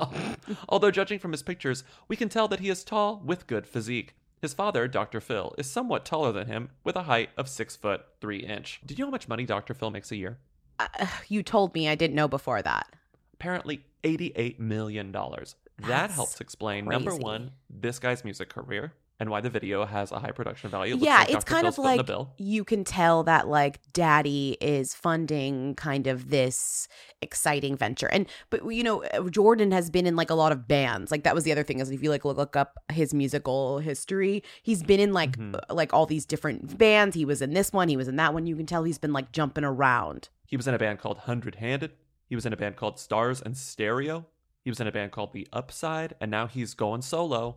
S4: Although, judging from his pictures, we can tell that he is tall with good physique. His father, Dr. Phil, is somewhat taller than him with a height of 6 foot 3 inch. Did you know how much money Dr. Phil makes a year?
S5: Uh, you told me I didn't know before that.
S4: Apparently, $88 million. that helps explain, number one, this guy's music career and why the video has a high production value. It
S5: yeah,
S4: like
S5: it's
S4: Dr.
S5: kind
S4: Phil's
S5: of like you can tell that like daddy is funding kind of this exciting venture. And but you know, uh, Jordan has been in like a lot of bands. Like that was the other thing is if you like look, look up his musical history, he's been in like
S4: Mhm.
S5: uh, like all these different bands. He was in this one, he was in that one. You can tell he's been like jumping around.
S4: He was in a band called Hundred Handed. He was in a band called Stars and Stereo. He was in a band called The Upside, and now he's going solo.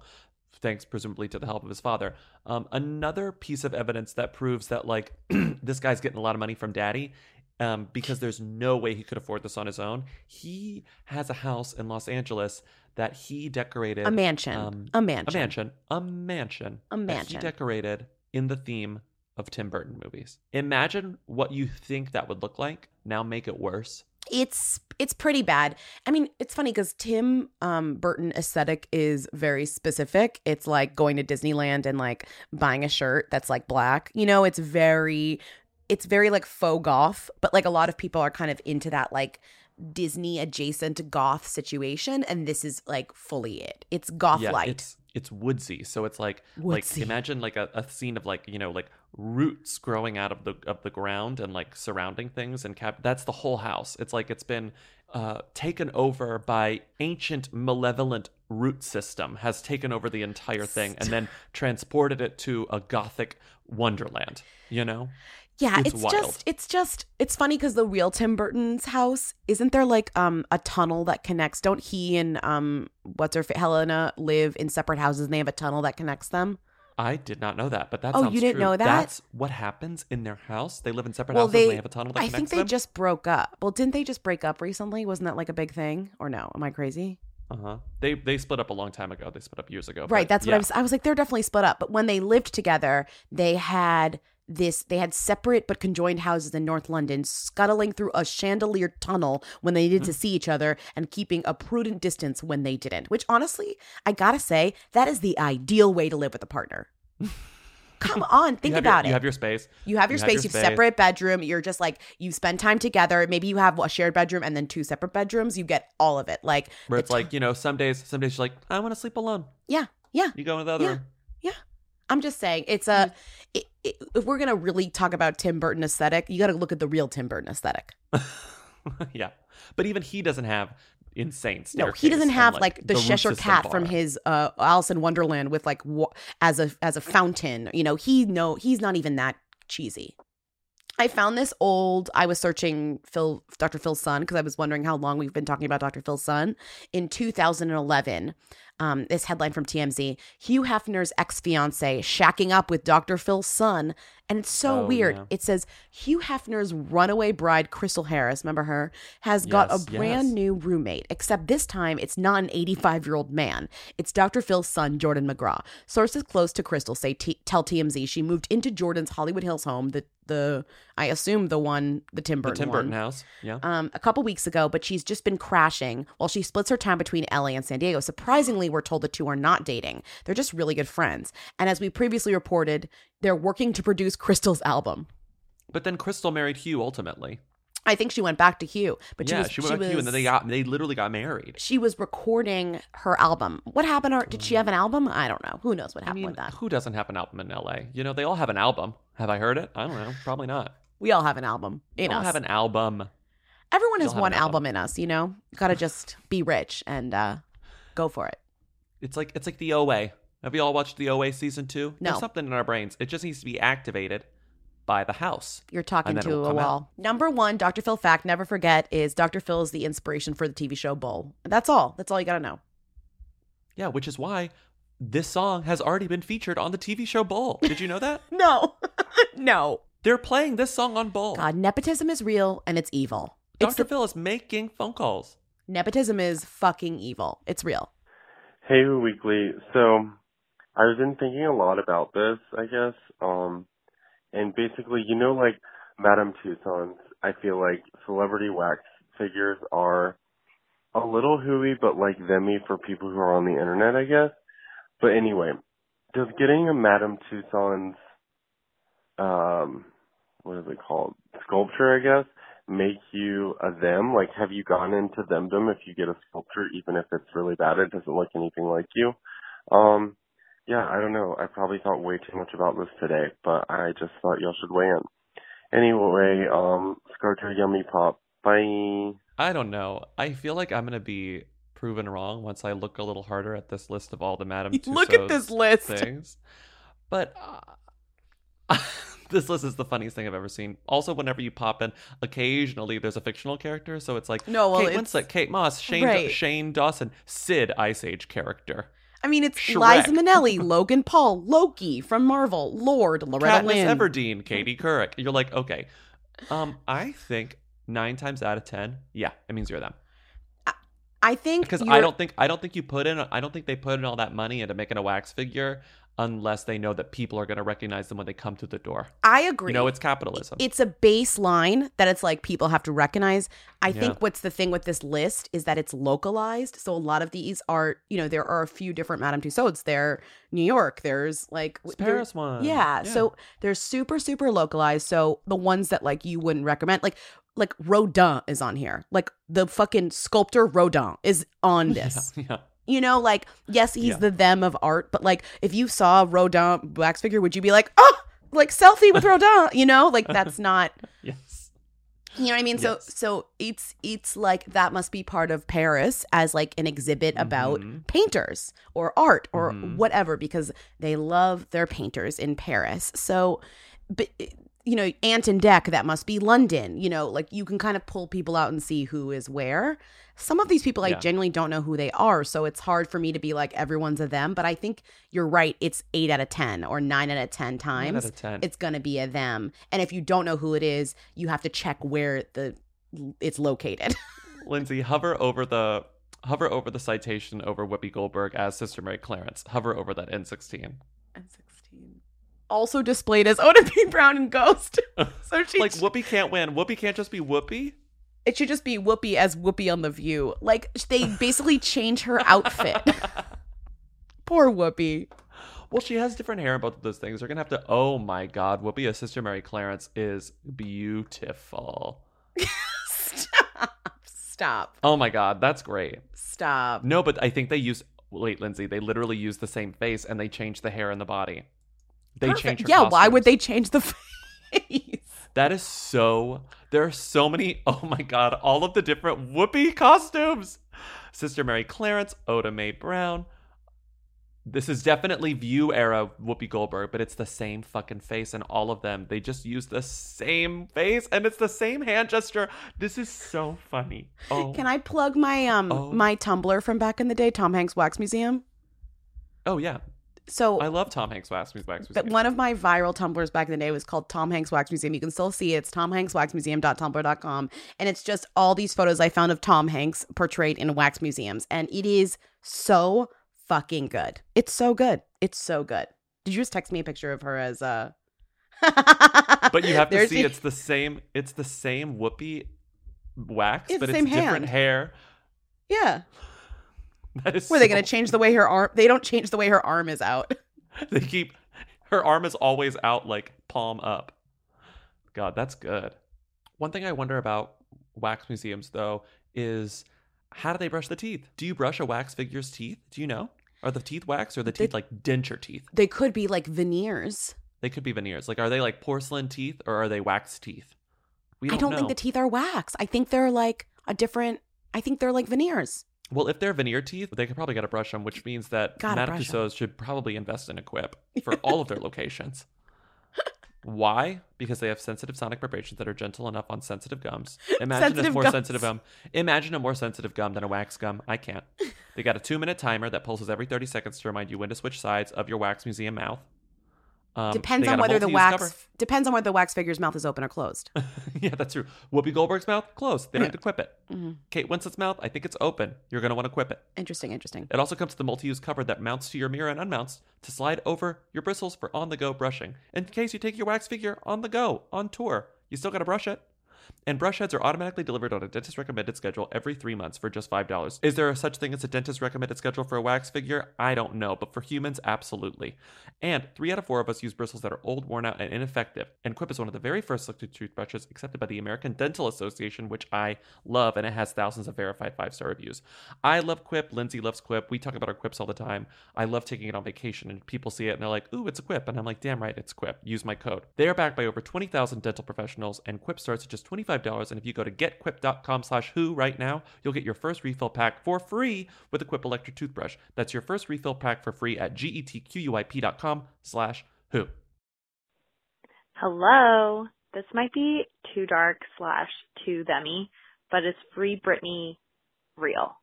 S4: Thanks presumably to the help of his father. Um, another piece of evidence that proves that like this guy's getting a lot of money from daddy. Um, because there's no way he could afford this on his own. He has a house in Los Angeles that he decorated
S5: A mansion.
S4: um,
S5: A mansion.
S4: a mansion, a mansion,
S5: A mansion.
S4: he decorated in the theme of Tim Burton movies. Imagine what you think that would look like. Now make it worse.
S5: It's it's pretty bad. I mean, it's funny because Tim um, Burton aesthetic is very specific. It's like going to Disneyland and like buying a shirt that's like black. You know, it's very it's very like faux goth, but like a lot of people are kind of into that like Disney adjacent goth situation, and this is like fully it. It's goth
S4: yeah,
S5: light.
S4: it's it's woodsy. So it's like
S5: Woodsy.
S4: like imagine like a, a scene of like you know like roots growing out of the of the ground and like surrounding things and cap. That's the whole house. It's like it's been uh, taken over by ancient malevolent root system has taken over the entire thing and then transported it to a gothic wonderland. You know.
S5: Yeah,
S4: It's
S5: it's, just it's just it's funny because the real Tim Burton's house isn't there like um a tunnel that connects? Don't he and um what's her Helena live in separate houses and they have a tunnel that connects them?
S4: I did not know that, but that
S5: Oh, you didn't
S4: true.
S5: know that?
S4: That's what happens in their house. They live in separate
S5: well,
S4: houses
S5: they
S4: and they have a tunnel that
S5: I think they
S4: them.
S5: just broke up. Well, didn't they just break up recently? Wasn't that like a big thing? Or no? Am I crazy?
S4: Uh-huh. They they split up a long time ago. They split up years ago.
S5: Right, that's what
S4: yeah.
S5: I was I was like they're definitely split up, but when they lived together, they had this they had separate but conjoined houses in North London, scuttling through a chandelier tunnel when they needed to mm. see each other and keeping a prudent distance when they didn't. Which honestly, I got to say, that is the ideal way to live with a partner. Come on, think about
S4: your,
S5: it.
S4: You have your space.
S5: You have your space, you have separate bedroom. You're just like you spend time together. Maybe you have a shared bedroom and then two separate bedrooms. You get all of it. Like
S4: Where it's like you know, some days, some days you're like, I want to sleep alone.
S5: Yeah, yeah.
S4: You go in the other
S5: Yeah.
S4: room.
S5: I'm just saying it's a. i i if we're gonna really talk about Tim Burton aesthetic, you got to look at the real Tim Burton aesthetic.
S4: yeah, but even he doesn't have insane.
S5: No, he doesn't
S4: and,
S5: have like, the,
S4: root
S5: Cheshire Cat from his uh, Alice in Wonderland with like wa- as a as a fountain. You know, he no, he's not even that cheesy. I found this old. I was searching Phil, Dr. Phil's son, because I was wondering how long we've been talking about Dr. Phil's son. In 2011, um, this headline from TMZ: Hugh Hefner's ex fiance shacking up with Dr. Phil's son, and it's so
S4: Oh,
S5: weird.
S4: yeah.
S5: It says Hugh Hefner's runaway bride, Crystal Harris, remember her, has got a brand
S4: yes.
S5: new roommate. Except this time, it's not an 85 year old man. It's Dr. Phil's son, Jordan McGraw. Sources close to Crystal say T- tell TMZ she moved into Jordan's Hollywood Hills home, the the I assume the one, the Tim
S4: the
S5: Burton
S4: Tim
S5: one
S4: Burton house. Yeah.
S5: um, a couple weeks ago, but she's just been crashing while she splits her time between LA and San Diego. Surprisingly, we're told the two are not dating. They're just really good friends. And as we previously reported, they're working to produce Crystal's album.
S4: but then Crystal married Hugh ultimately.
S5: I think she went back to Hugh, but she
S4: yeah,
S5: was,
S4: she went back to Hugh, and then they got they literally got married.
S5: she was recording her album. What happened? Or did she have an album? I don't know. Who knows what
S4: I
S5: happened
S4: mean,
S5: with that?
S4: who doesn't have an album in L.A.? You know, they all have an album. Have I heard it? I don't know. Probably not.
S5: We all have an album in
S4: they all have an album.
S5: Everyone has one
S4: album.
S5: album in us, you know? Gotta just be rich and uh, go for it.
S4: It's like it's like the OA. Have you all watched the OA season two?
S5: No.
S4: There's something in our brains. It just needs to be activated by the house.
S5: You're talking
S4: And then it
S5: to a
S4: come out.
S5: wall. Number one, Dr. Phil fact, never forget, is Dr. Phil is the inspiration for the TV show Bull. That's all. That's all you gotta know.
S4: Yeah, which is why this song has already been featured on the TV show Bull. Did you know that?
S5: No. no.
S4: They're playing this song on Bull.
S5: God, nepotism is real and it's evil. It's
S4: Dr.
S5: the-
S4: Phil is making phone calls.
S5: nepotism is fucking evil. It's real.
S13: Hey, Who Weekly. So, I've been thinking a lot about this, I guess. Um, and basically, you know, like Madame Tussauds, I feel like celebrity wax figures are a little hooey, but like themmy for people who are on the internet, I guess. But anyway, does getting a Madame Tussauds, um, what is it called? Sculpture, I guess, make you a them? Like, have you gone into themdom if you get a sculpture, even if it's really bad, it doesn't look anything like you? Um, yeah, I don't know. I probably thought way too much about this today, but I just thought y'all should weigh in. Anyway, um, Scarter Yummy Pop. Bye.
S4: I don't know. I feel like I'm gonna be proven wrong once I look a little harder at this list of all the Madame Tussauds
S5: Look at this list.
S4: things. But uh, this list is the funniest thing I've ever seen. Also, whenever you pop in, occasionally there's a fictional character, so it's like
S5: No, well,
S4: Kate
S5: it's-
S4: Winslet, Kate Moss, Shane
S5: Right.
S4: Shane Dawson, Sid, Ice Age character.
S5: I mean, it's
S4: Shrek.
S5: Liza Minnelli, Logan Paul, Loki from Marvel, Lord, Loretta
S4: Katniss
S5: Lynn.
S4: Everdeen, Katie Couric. You're like, okay. Um, I think nine times out of ten, yeah, it means you're them.
S5: I think
S4: Because I don't think I don't think you put in I don't think they put in all that money into making a wax figure unless they know that people are going to recognize them when they come through the door.
S5: I agree.
S4: You know, it's capitalism.
S5: It's a baseline that it's like people have to recognize. I
S4: Yeah.
S5: think what's the thing with this list is that it's localized. So a lot of these are, you know, there are a few different Madame Tussauds. There, New York. There's like there-
S4: Paris one.
S5: Yeah,
S4: Yeah.
S5: So they're super super localized. So the ones that like you wouldn't recommend, like like Rodin is on here. Like the fucking sculptor Rodin is on this.
S4: yeah.
S5: You know, like yes, he's
S4: Yeah.
S5: the them of art, but like if you saw Rodin wax figure, would you be like, oh, like selfie with Rodin? You know, like that's not.
S4: Yes.
S5: You know what I mean? So
S4: Yes.
S5: so it's it's like that must be part of Paris as like an exhibit about
S4: Mhm.
S5: painters or art or
S4: Mhm.
S5: whatever because they love their painters in Paris. So but you know, Ant and Dec, that must be London. You know, like you can kind of pull people out and see who is where. Some of these people I genuinely don't know who they are, so it's hard for me to be like everyone's a them. But I think you're right. It's eight out of ten or nine out of ten
S4: Nine out
S5: times
S4: of 10.
S5: it's gonna be a them. And if you don't know who it is, you have to check where the it's located.
S4: Lindsay, hover over the hover over the citation over Whoopi Goldberg as Sister Mary Clarence. Hover over that N16. n sixteen.
S5: also displayed as Oda P. Brown and Ghost. so she
S4: Like Whoopi can't win. Whoopi can't just be Whoopi.
S5: It should just be Whoopi as Whoopi on the View. Like they basically change her outfit. Poor Whoopi.
S4: Well, she has different hair in both of those things. They're gonna have to. Oh my God, Whoopi as Sister Mary Clarence is beautiful.
S5: Stop.
S4: Oh my God, that's great.
S5: Stop.
S4: No, but I think they use. Wait, Lindsay, they literally use the same face and they change the hair and the body. They
S5: Perfect.
S4: change her.
S5: Yeah, why would they change the face?
S4: That is so. There are so many. Oh my god! All of the different Whoopi costumes. Sister Mary Clarence, Oda Mae Brown. This is definitely View era Whoopi Goldberg, but it's the same fucking face, in all of them they just use the same face, and it's the same hand gesture. This is so funny. Oh,
S5: Can I plug my um
S4: Oh.
S5: my Tumblr from back in the day, Tom Hanks Wax Museum?
S4: oh yeah.
S5: So
S4: I love Tom Hanks Wax Wax Wax.
S5: But one of my viral Tumblrs back in the day was called Tom Hanks Wax Museum. You can still see it. It's tomhankswaxmuseum.tumblr.com. And it's just all these photos I found of Tom Hanks portrayed in wax museums. And it is so fucking good. It's so good. It's so good. Did you just text me a picture of her as uh
S4: but you have to
S5: There's
S4: see
S5: the-
S4: it's the same. It's the same Whoopi wax,
S5: It's
S4: but it's different
S5: hand.
S4: hair.
S5: Yeah. Were they gonna change the way her arm they don't change the way her arm is out.
S4: they keep her arm is always out like palm up. God, that's good. One thing I wonder about wax museums though is how do they brush the teeth? Do you brush a wax figure's teeth? Do you know? Are the teeth wax or the
S5: They-
S4: teeth like denture teeth?
S5: They could be like veneers.
S4: They could be veneers. Like are they like porcelain teeth or are they wax teeth? We
S5: I don't think the teeth are wax. I think they're like a different I think they're like veneers.
S4: Well, if they're veneer teeth, they could probably get a brush them, which means that
S5: Gotta
S4: Madame
S5: brush 'em.
S4: Tussauds should probably invest in a quip for all of their locations. Why? Because they have sensitive sonic vibrations that are gentle enough on sensitive gums. Imagine
S5: Sensitive
S4: a more
S5: gums.
S4: sensitive gum. Imagine a more sensitive gum than a wax gum. I can't. They got a two minute timer that pulses every 30 seconds to remind you when to switch sides of your wax museum mouth. Um,
S5: depends on whether the wax
S4: cover.
S5: depends on whether the wax figure's mouth is open or closed.
S4: yeah, that's true. Whoopi Goldberg's mouth closed. They don't need to quip it.
S5: Mhm.
S4: Kate Winslet's mouth, I think it's open. You're gonna want to quip it.
S5: Interesting, interesting.
S4: It also comes with a multi-use cover that mounts to your mirror and unmounts to slide over your bristles for on-the-go brushing. In case you take your wax figure on the go, on tour, you still gotta brush it. And brush heads are automatically delivered on a dentist recommended schedule every three months for just $5. Is there a such thing as a dentist recommended schedule for a wax figure? I don't know, but for humans, absolutely. And three out of four of us use bristles that are old, worn out, and ineffective. And Quip is one of the very first liquid toothbrushes accepted by the American Dental Association, which I love, and it has thousands of verified five star reviews. I love Quip. Lindsay loves Quip. We talk about our Quips all the time. I love taking it on vacation, and people see it and they're like, ooh, it's a Quip. And I'm like, damn right, it's Quip. Use my code. They are backed by over 20,000 dental professionals, and Quip starts at just $25. And if you go to getquip.com slash who right now, you'll get your first refill pack for free with a Quip electric toothbrush. That's your first refill pack for free at getquip.com slash who.
S14: Hello. This might be too dark slash too themmy, but it's Free Britney real?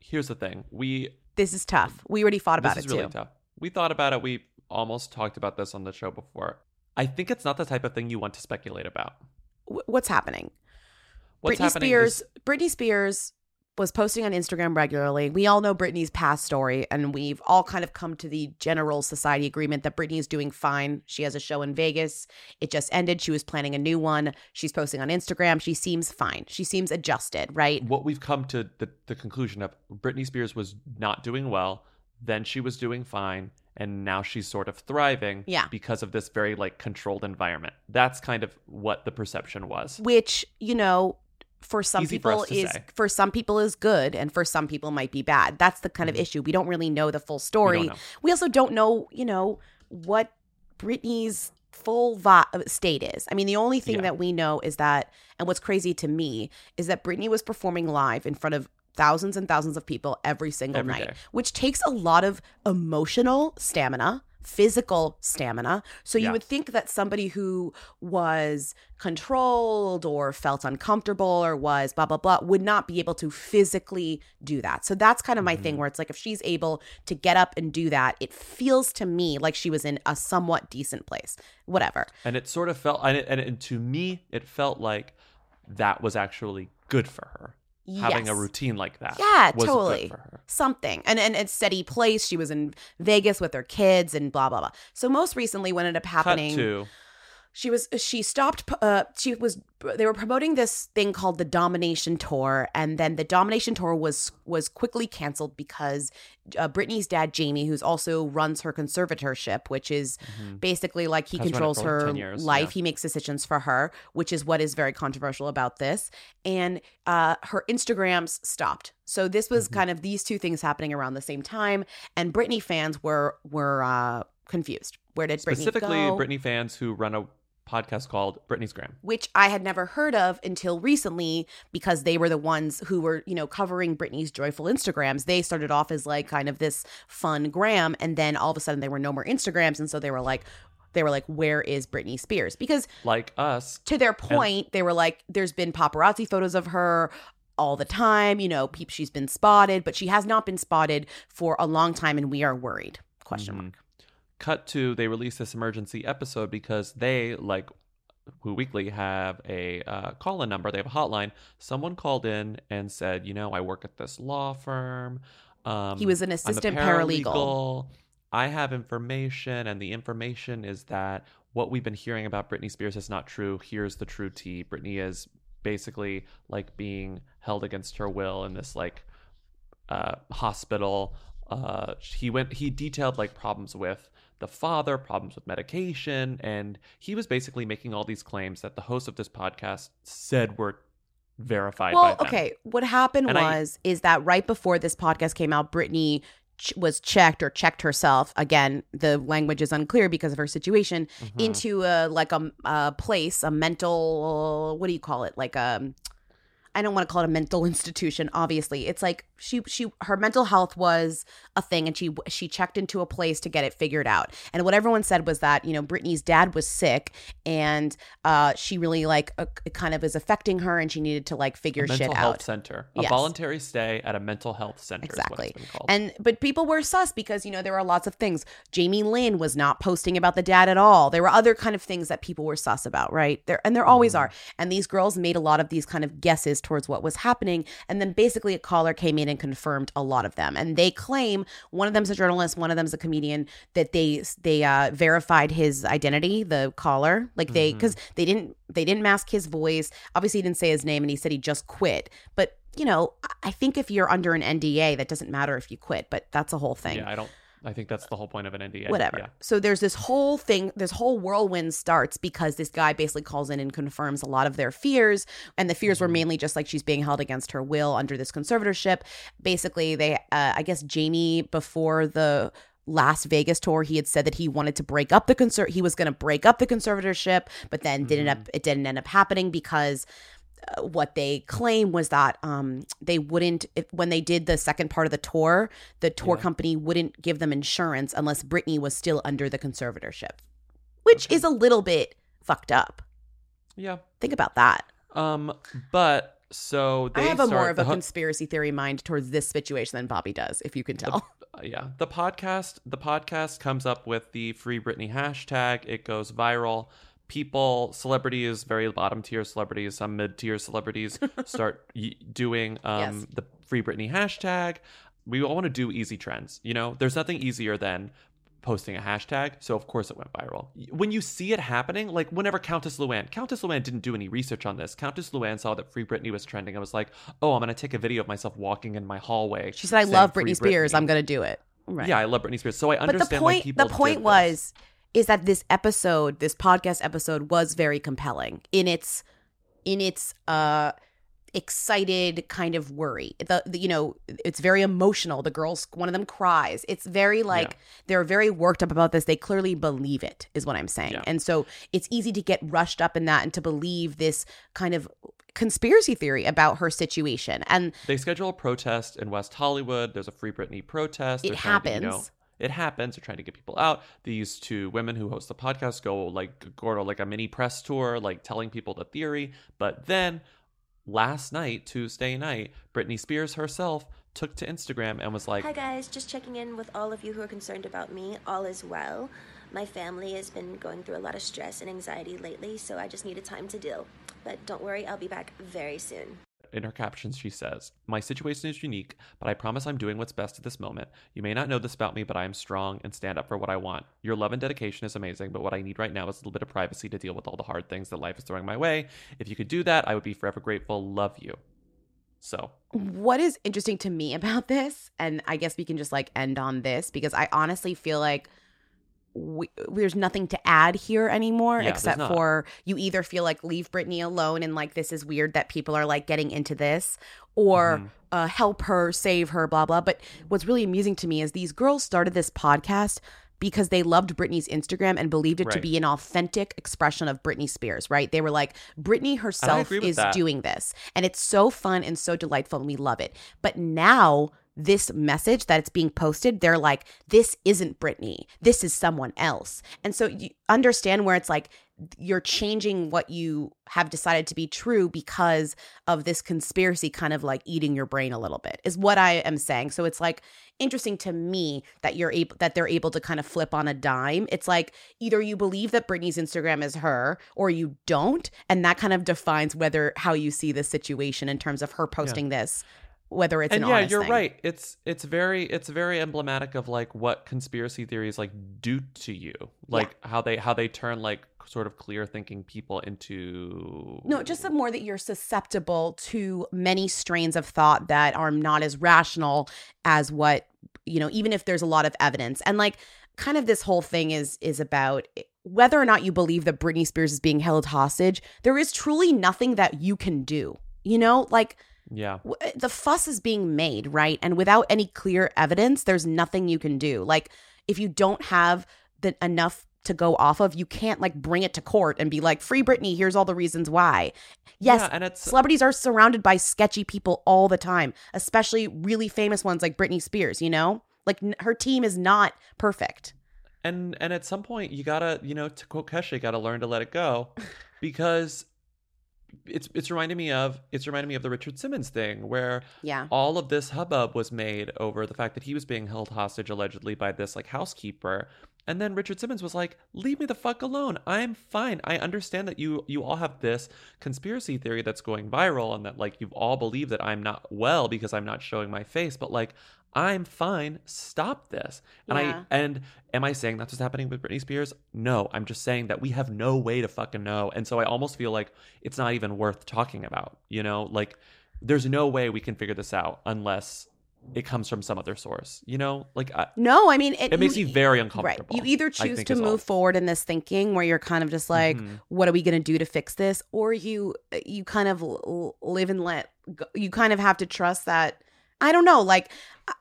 S4: Here's the thing. We
S5: This is tough. We already thought about it.
S4: this
S5: it
S4: is really
S5: too.
S4: tough. We thought about it. We almost talked about this on the show before. I think it's not the type of thing you want to speculate about.
S5: Wh- What's happening?
S4: What's
S5: Britney
S4: happening
S5: Spears.
S4: is-
S5: Britney Spears was posting on Instagram regularly. We all know Britney's past story, and we've all kind of come to the general society agreement that Britney is doing fine. She has a show in Vegas. It just ended. She was planning a new one. She's posting on Instagram. She seems fine. She seems adjusted, right?
S4: what we've come to the, the conclusion of Britney Spears was not doing well, then she was doing fine, and now she's sort of thriving
S5: Yeah.
S4: because of this very like controlled environment. That's kind of what the perception was.
S5: Which you know, for some
S4: Easy
S5: people
S4: to
S5: is
S4: say.
S5: for some people is good, and for some people might be bad. That's the kind of issue. We don't really know the full story.
S4: know.
S5: We also don't know, you know, what Britney's full uh, state is. I mean, the only thing
S4: Yeah.
S5: that we know is that, and what's crazy to me is that Britney was performing live in front of thousands and thousands of people every single
S4: Every
S5: night,
S4: day.
S5: which takes a lot of emotional stamina. Physical stamina. So you would think that somebody who was controlled or felt uncomfortable or was blah, blah, blah would not be able to physically do that. So that's kind of my
S4: Mm-hmm.
S5: thing where it's like if she's able to get up and do that, it feels to me like she was in a somewhat decent place. Whatever.
S4: And it sort of felt, and, it, and, and to me, it felt like that was actually good for her. Having a routine like that.
S5: Yeah, totally.
S4: Good for her.
S5: Something. And and it's steady place. She was in Vegas with her kids and blah blah blah. So most recently what ended up happening
S4: Cut to
S5: she was she stopped uh she was they were promoting this thing called the domination tour and then the domination tour was was quickly canceled because uh, Britney's dad Jamie who's also runs her conservatorship which is basically like he
S4: Mm-hmm. Has
S5: controls her
S4: years,
S5: life
S4: yeah.
S5: he makes decisions for her which is what is very controversial about this and uh her Instagrams stopped so this was
S4: Mm-hmm.
S5: kind of these two things happening around the same time and Britney fans were were uh confused where did Britney
S4: specifically? Britney fans who run a podcast called Britney's Gram.
S5: which I had never heard of until recently because they were the ones who were, you know, covering Britney's joyful Instagrams. They started off as like kind of this fun gram and then all of a sudden there were no more Instagrams and so they were like they were like where is Britney Spears? Because
S4: Like us.
S5: to their point, they were like there's been paparazzi photos of her all the time, you know, peep she's been spotted, but she has not been spotted for a long time and we are worried. Question mm-hmm. mark.
S4: Cut to they release this emergency episode because they, like Who Weekly, have a uh, call in number. They have a hotline. Someone called in and said, You know, I work at this law firm. Um,
S5: He was an assistant paralegal.
S4: paralegal. I have information, and the information is that what we've been hearing about Britney Spears is not true. Here's the true tea. Britney is basically like being held against her will in this like uh, hospital. Uh, he went. He detailed like problems with the father, problems with medication, and he was basically making all these claims that the host of this podcast said were verified.
S5: Well,
S4: by them.
S5: okay. What happened
S4: And I-
S5: was is that right before this podcast came out, Britney ch- was checked or checked herself. Again, the language is unclear because of her situation
S4: Mm-hmm.
S5: into a like a, a place, a mental. What do you call it? Like a. I don't want to call it a mental institution. Obviously, it's like she she her mental health was a thing, and she she checked into a place to get it figured out. And what everyone said was that you know Britney's dad was sick, and uh, she really like uh, it kind of is affecting her, and she needed to like figure
S4: a mental
S5: shit
S4: health
S5: out.
S4: center, a
S5: Yes.
S4: voluntary stay at a mental health center.
S5: Exactly.
S4: Is what it's been called.
S5: And but people were sus because you know there were lots of things. Jamie Lynn was not posting about the dad at all. There were other kind of things that people were sus about, right? There and there always
S4: Mm-hmm.
S5: are. And these girls made a lot of these kind of guesses towards what was happening. And then basically a caller came in and confirmed a lot of them. And they claim one of them's a journalist, one of them's a comedian that they they uh, verified his identity, the caller. Like they
S4: Mm-hmm.
S5: because they didn't they didn't mask his voice. Obviously, he didn't say his name, and he said he just quit. But you know, I- I think if you're under an NDA, that doesn't matter if you quit. But that's a whole thing.
S4: yeah, I don't. I think that's the whole point of an NDA.
S5: Whatever.
S4: Yeah.
S5: So there's this whole thing, this whole whirlwind starts because this guy basically calls in and confirms a lot of their fears. And the fears were
S4: Mm-hmm.
S5: mainly just like she's being held against her will under this conservatorship. Basically, they, uh, I guess, Jamie, before the Las Vegas tour, he had said that he wanted to break up the conser he was going to break up the conservatorship, but then didn't
S4: Mm-hmm.
S5: up it didn't end up happening because what they claim was that um they wouldn't if, when they did the second part of the tour, the tour company wouldn't give them insurance unless Britney was still under the conservatorship, which is a little bit fucked up.
S4: Yeah.
S5: Think about that.
S4: Um, but So they
S5: I have a more of a
S4: ho-
S5: conspiracy theory mind towards this situation than Bobby does, if you can tell.
S4: Uh, yeah the podcast the podcast comes up with the free britney hashtag it goes viral people celebrities very bottom tier celebrities some mid tier celebrities start y- doing um
S5: Yes.
S4: the free britney hashtag we all want to do easy trends you know there's nothing easier than posting a hashtag so of course it went viral when you see it happening like whenever countess luann countess luann didn't do any research on this countess luann saw that free britney was trending and was like oh i'm gonna take a video of myself walking in my hallway
S5: She said, "I love
S4: "Free
S5: Britney Spears. I'm going to do it." Right.
S4: yeah, I love Britney Spears. So I understand.
S5: but the point
S4: people
S5: the point was is that this episode this podcast episode was very compelling in its in its uh excited kind of worry the, the you know it's very emotional the girls one of them cries it's very like they're very worked up about this they clearly believe it is what i'm saying
S4: Yeah.
S5: and so it's easy to get rushed up in that and to believe this kind of conspiracy theory about her situation and
S4: They schedule a protest in West Hollywood. There's a Free Britney protest.
S5: It
S4: trying to, you know,
S5: happens.
S4: It happens. They're trying to get people out. These two women who host the podcast go like go to like a mini press tour, like telling people the theory. But then last night, Tuesday night, Britney Spears herself took to Instagram and was like,
S15: Hi guys, just checking in with all of you who are concerned about me. All is well. My family has been going through a lot of stress and anxiety lately, so I just needed time to deal. But don't worry, I'll be back very soon.
S4: In her captions, she says, My situation is unique, but I promise I'm doing what's best at this moment. You may not know this about me, but I am strong and stand up for what I want. Your love and dedication is amazing, but what I need right now is a little bit of privacy to deal with all the hard things that life is throwing my way. If you could do that, I would be forever grateful. Love you. So,
S5: what is interesting to me about this and i guess we can just like end on this because i honestly feel like we, there's nothing to add here anymore
S4: Yeah,
S5: except for you either feel like leave Britney alone and like this is weird that people are like getting into this or
S4: Mhm.
S5: uh, help her save her blah blah but what's really amusing to me is these girls started this podcast because they loved Britney's Instagram and believed it to be an authentic expression of Britney Spears, right? They were like, Britney herself is
S4: that.
S5: doing this. And it's so fun and so delightful and we love it. But now this message that it's being posted, they're like, this isn't Britney. This is someone else. And so you understand where it's like you're changing what you have decided to be true because of this conspiracy kind of like eating your brain a little bit is what I am saying. So it's like interesting to me that you're able that they're able to kind of flip on a dime. It's like either you believe that Britney's Instagram is her or you don't, and that kind of defines whether how you see this situation in terms of her posting this, whether it's
S4: and
S5: an
S4: yeah, you're
S5: thing.
S4: right. It's it's very it's very emblematic of like what conspiracy theories like do to you, like how they how they turn like sort of clear thinking people into
S5: No, just the more that you're susceptible to many strains of thought that are not as rational as what, you know, even if there's a lot of evidence. And like kind of this whole thing is is about whether or not you believe that Britney Spears is being held hostage, there is truly nothing that you can do. You know, like
S4: yeah.
S5: Eh, the fuss is being made, right? And without any clear evidence, there's nothing you can do. Like if you don't have the enough to go off of, you can't like bring it to court and be like, "Free Britney, here's all the reasons why." Yes,
S4: Yeah, and it's-
S5: celebrities are surrounded by sketchy people all the time, especially really famous ones like Britney Spears, you know? Like n- her team is not perfect.
S4: and and at some point you gotta you know to quote Kesha, you gotta learn to let it go because it's it's reminding me of it's reminding me of the Richard Simmons thing where
S5: Yeah.
S4: all of this hubbub was made over the fact that he was being held hostage allegedly by this like housekeeper and then Richard Simmons was like leave me the fuck alone I'm fine I understand that you you all have this conspiracy theory that's going viral and that like you all believe that I'm not well because I'm not showing my face but like I'm fine. Stop this. And
S5: Yeah.
S4: I and am I saying that's what's happening with Britney Spears? No, I'm just saying that we have no way to fucking know. And so I almost feel like it's not even worth talking about. You know, like there's no way we can figure this out unless it comes from some other source. You know, like I,
S5: No, I mean it,
S4: it makes me very uncomfortable.
S5: Right. You either choose to
S4: is all.
S5: move forward in this thinking where you're kind of just like,
S4: Mhm.
S5: what are we going to do to fix this, or you you kind of live and let go. you kind of have to trust that. I don't know, like.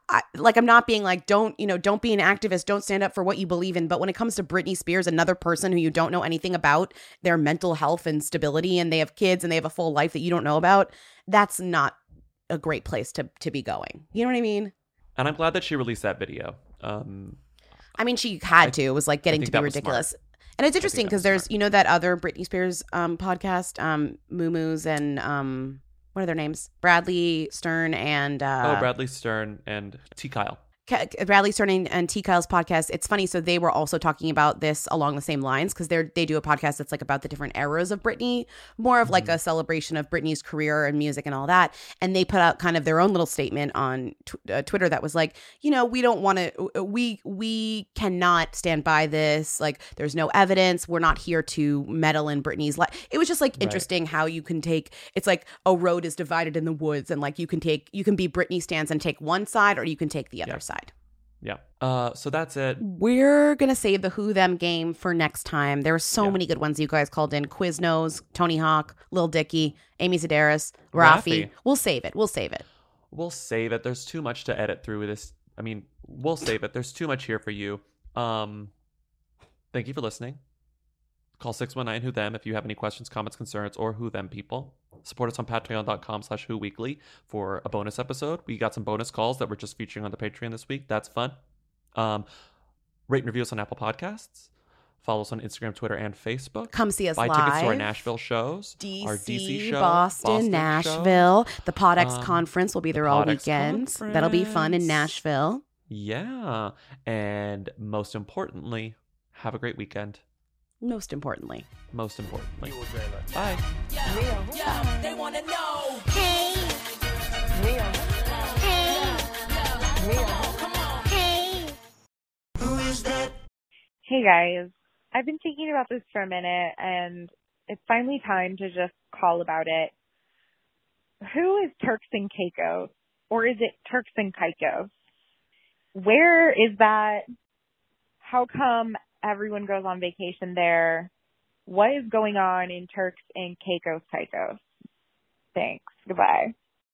S5: I, like I'm not being like don't you know don't be an activist don't stand up for what you believe in but when it comes to Britney Spears another person who you don't know anything about their mental health and stability and they have kids and they have a full life that you don't know about that's not a great place to to be going you know what I mean
S4: And I'm glad that she released that video. Um,
S5: I mean, she had to. It was like getting to be
S4: smart.
S5: ridiculous. And it's interesting because there's, you know, that other Britney Spears um, podcast, um, MuuMuse and um, what are their names? Bradley Stern and uh,
S4: oh, Bradley Stern and T. Kyle.
S5: Bradley Stern and, T. Kyle's podcast. It's funny. So they were also talking about this along the same lines because they're they do a podcast that's like about the different eras of Britney, more of like
S4: Mm-hmm.
S5: a celebration of Britney's career and music and all that. And they put out kind of their own little statement on tw- uh, Twitter that was like, you know, we don't want to, we we cannot stand by this. Like, there's no evidence. We're not here to meddle in Britney's life. It was just like
S4: Right.
S5: interesting how you can take. It's like a road is divided in the woods, and like you can take you can be Britney stans and take one side, or you can take the other side.
S4: Yeah. Uh, so that's it.
S5: We're gonna save the Who Them game for next time. There were so many good ones you guys called in: Quiznos, Tony Hawk, Lil Dicky, Amy Sedaris, Rafi.
S4: Rafi.
S5: We'll save it. We'll save it.
S4: We'll save it. There's too much to edit through this. I mean, we'll save it. There's too much here for you. Um, thank you for listening. Call 619 Who Them if you have any questions, comments, concerns, or Who Them people. Support us on patreon.com slash Who Weekly for a bonus episode. We got some bonus calls that we're just featuring on the Patreon this week. That's fun. Um, rate and review us on Apple Podcasts. Follow us on Instagram, Twitter, and Facebook.
S5: Come see us
S4: Buy tickets to our. Nashville shows.
S5: DC,
S4: our DC show,
S5: Boston,
S4: show.
S5: Nashville. The Podex
S4: Um,
S5: conference will be there
S4: the
S5: all weekend. That'll be fun in. Nashville.
S4: Yeah. And most importantly, have a great weekend.
S5: Most importantly.
S4: Most importantly. Bye.
S3: Yeah, they wanna know.
S15: Hey.
S16: Hey guys, I've been thinking about this for a minute and it's finally time to just call about it. Who is Turks and Caicos? Or is it Turks and Caicos? Where is that? How come everyone goes on vacation there? What is going on in Turks and Caicos, Caicos? Thanks. Goodbye.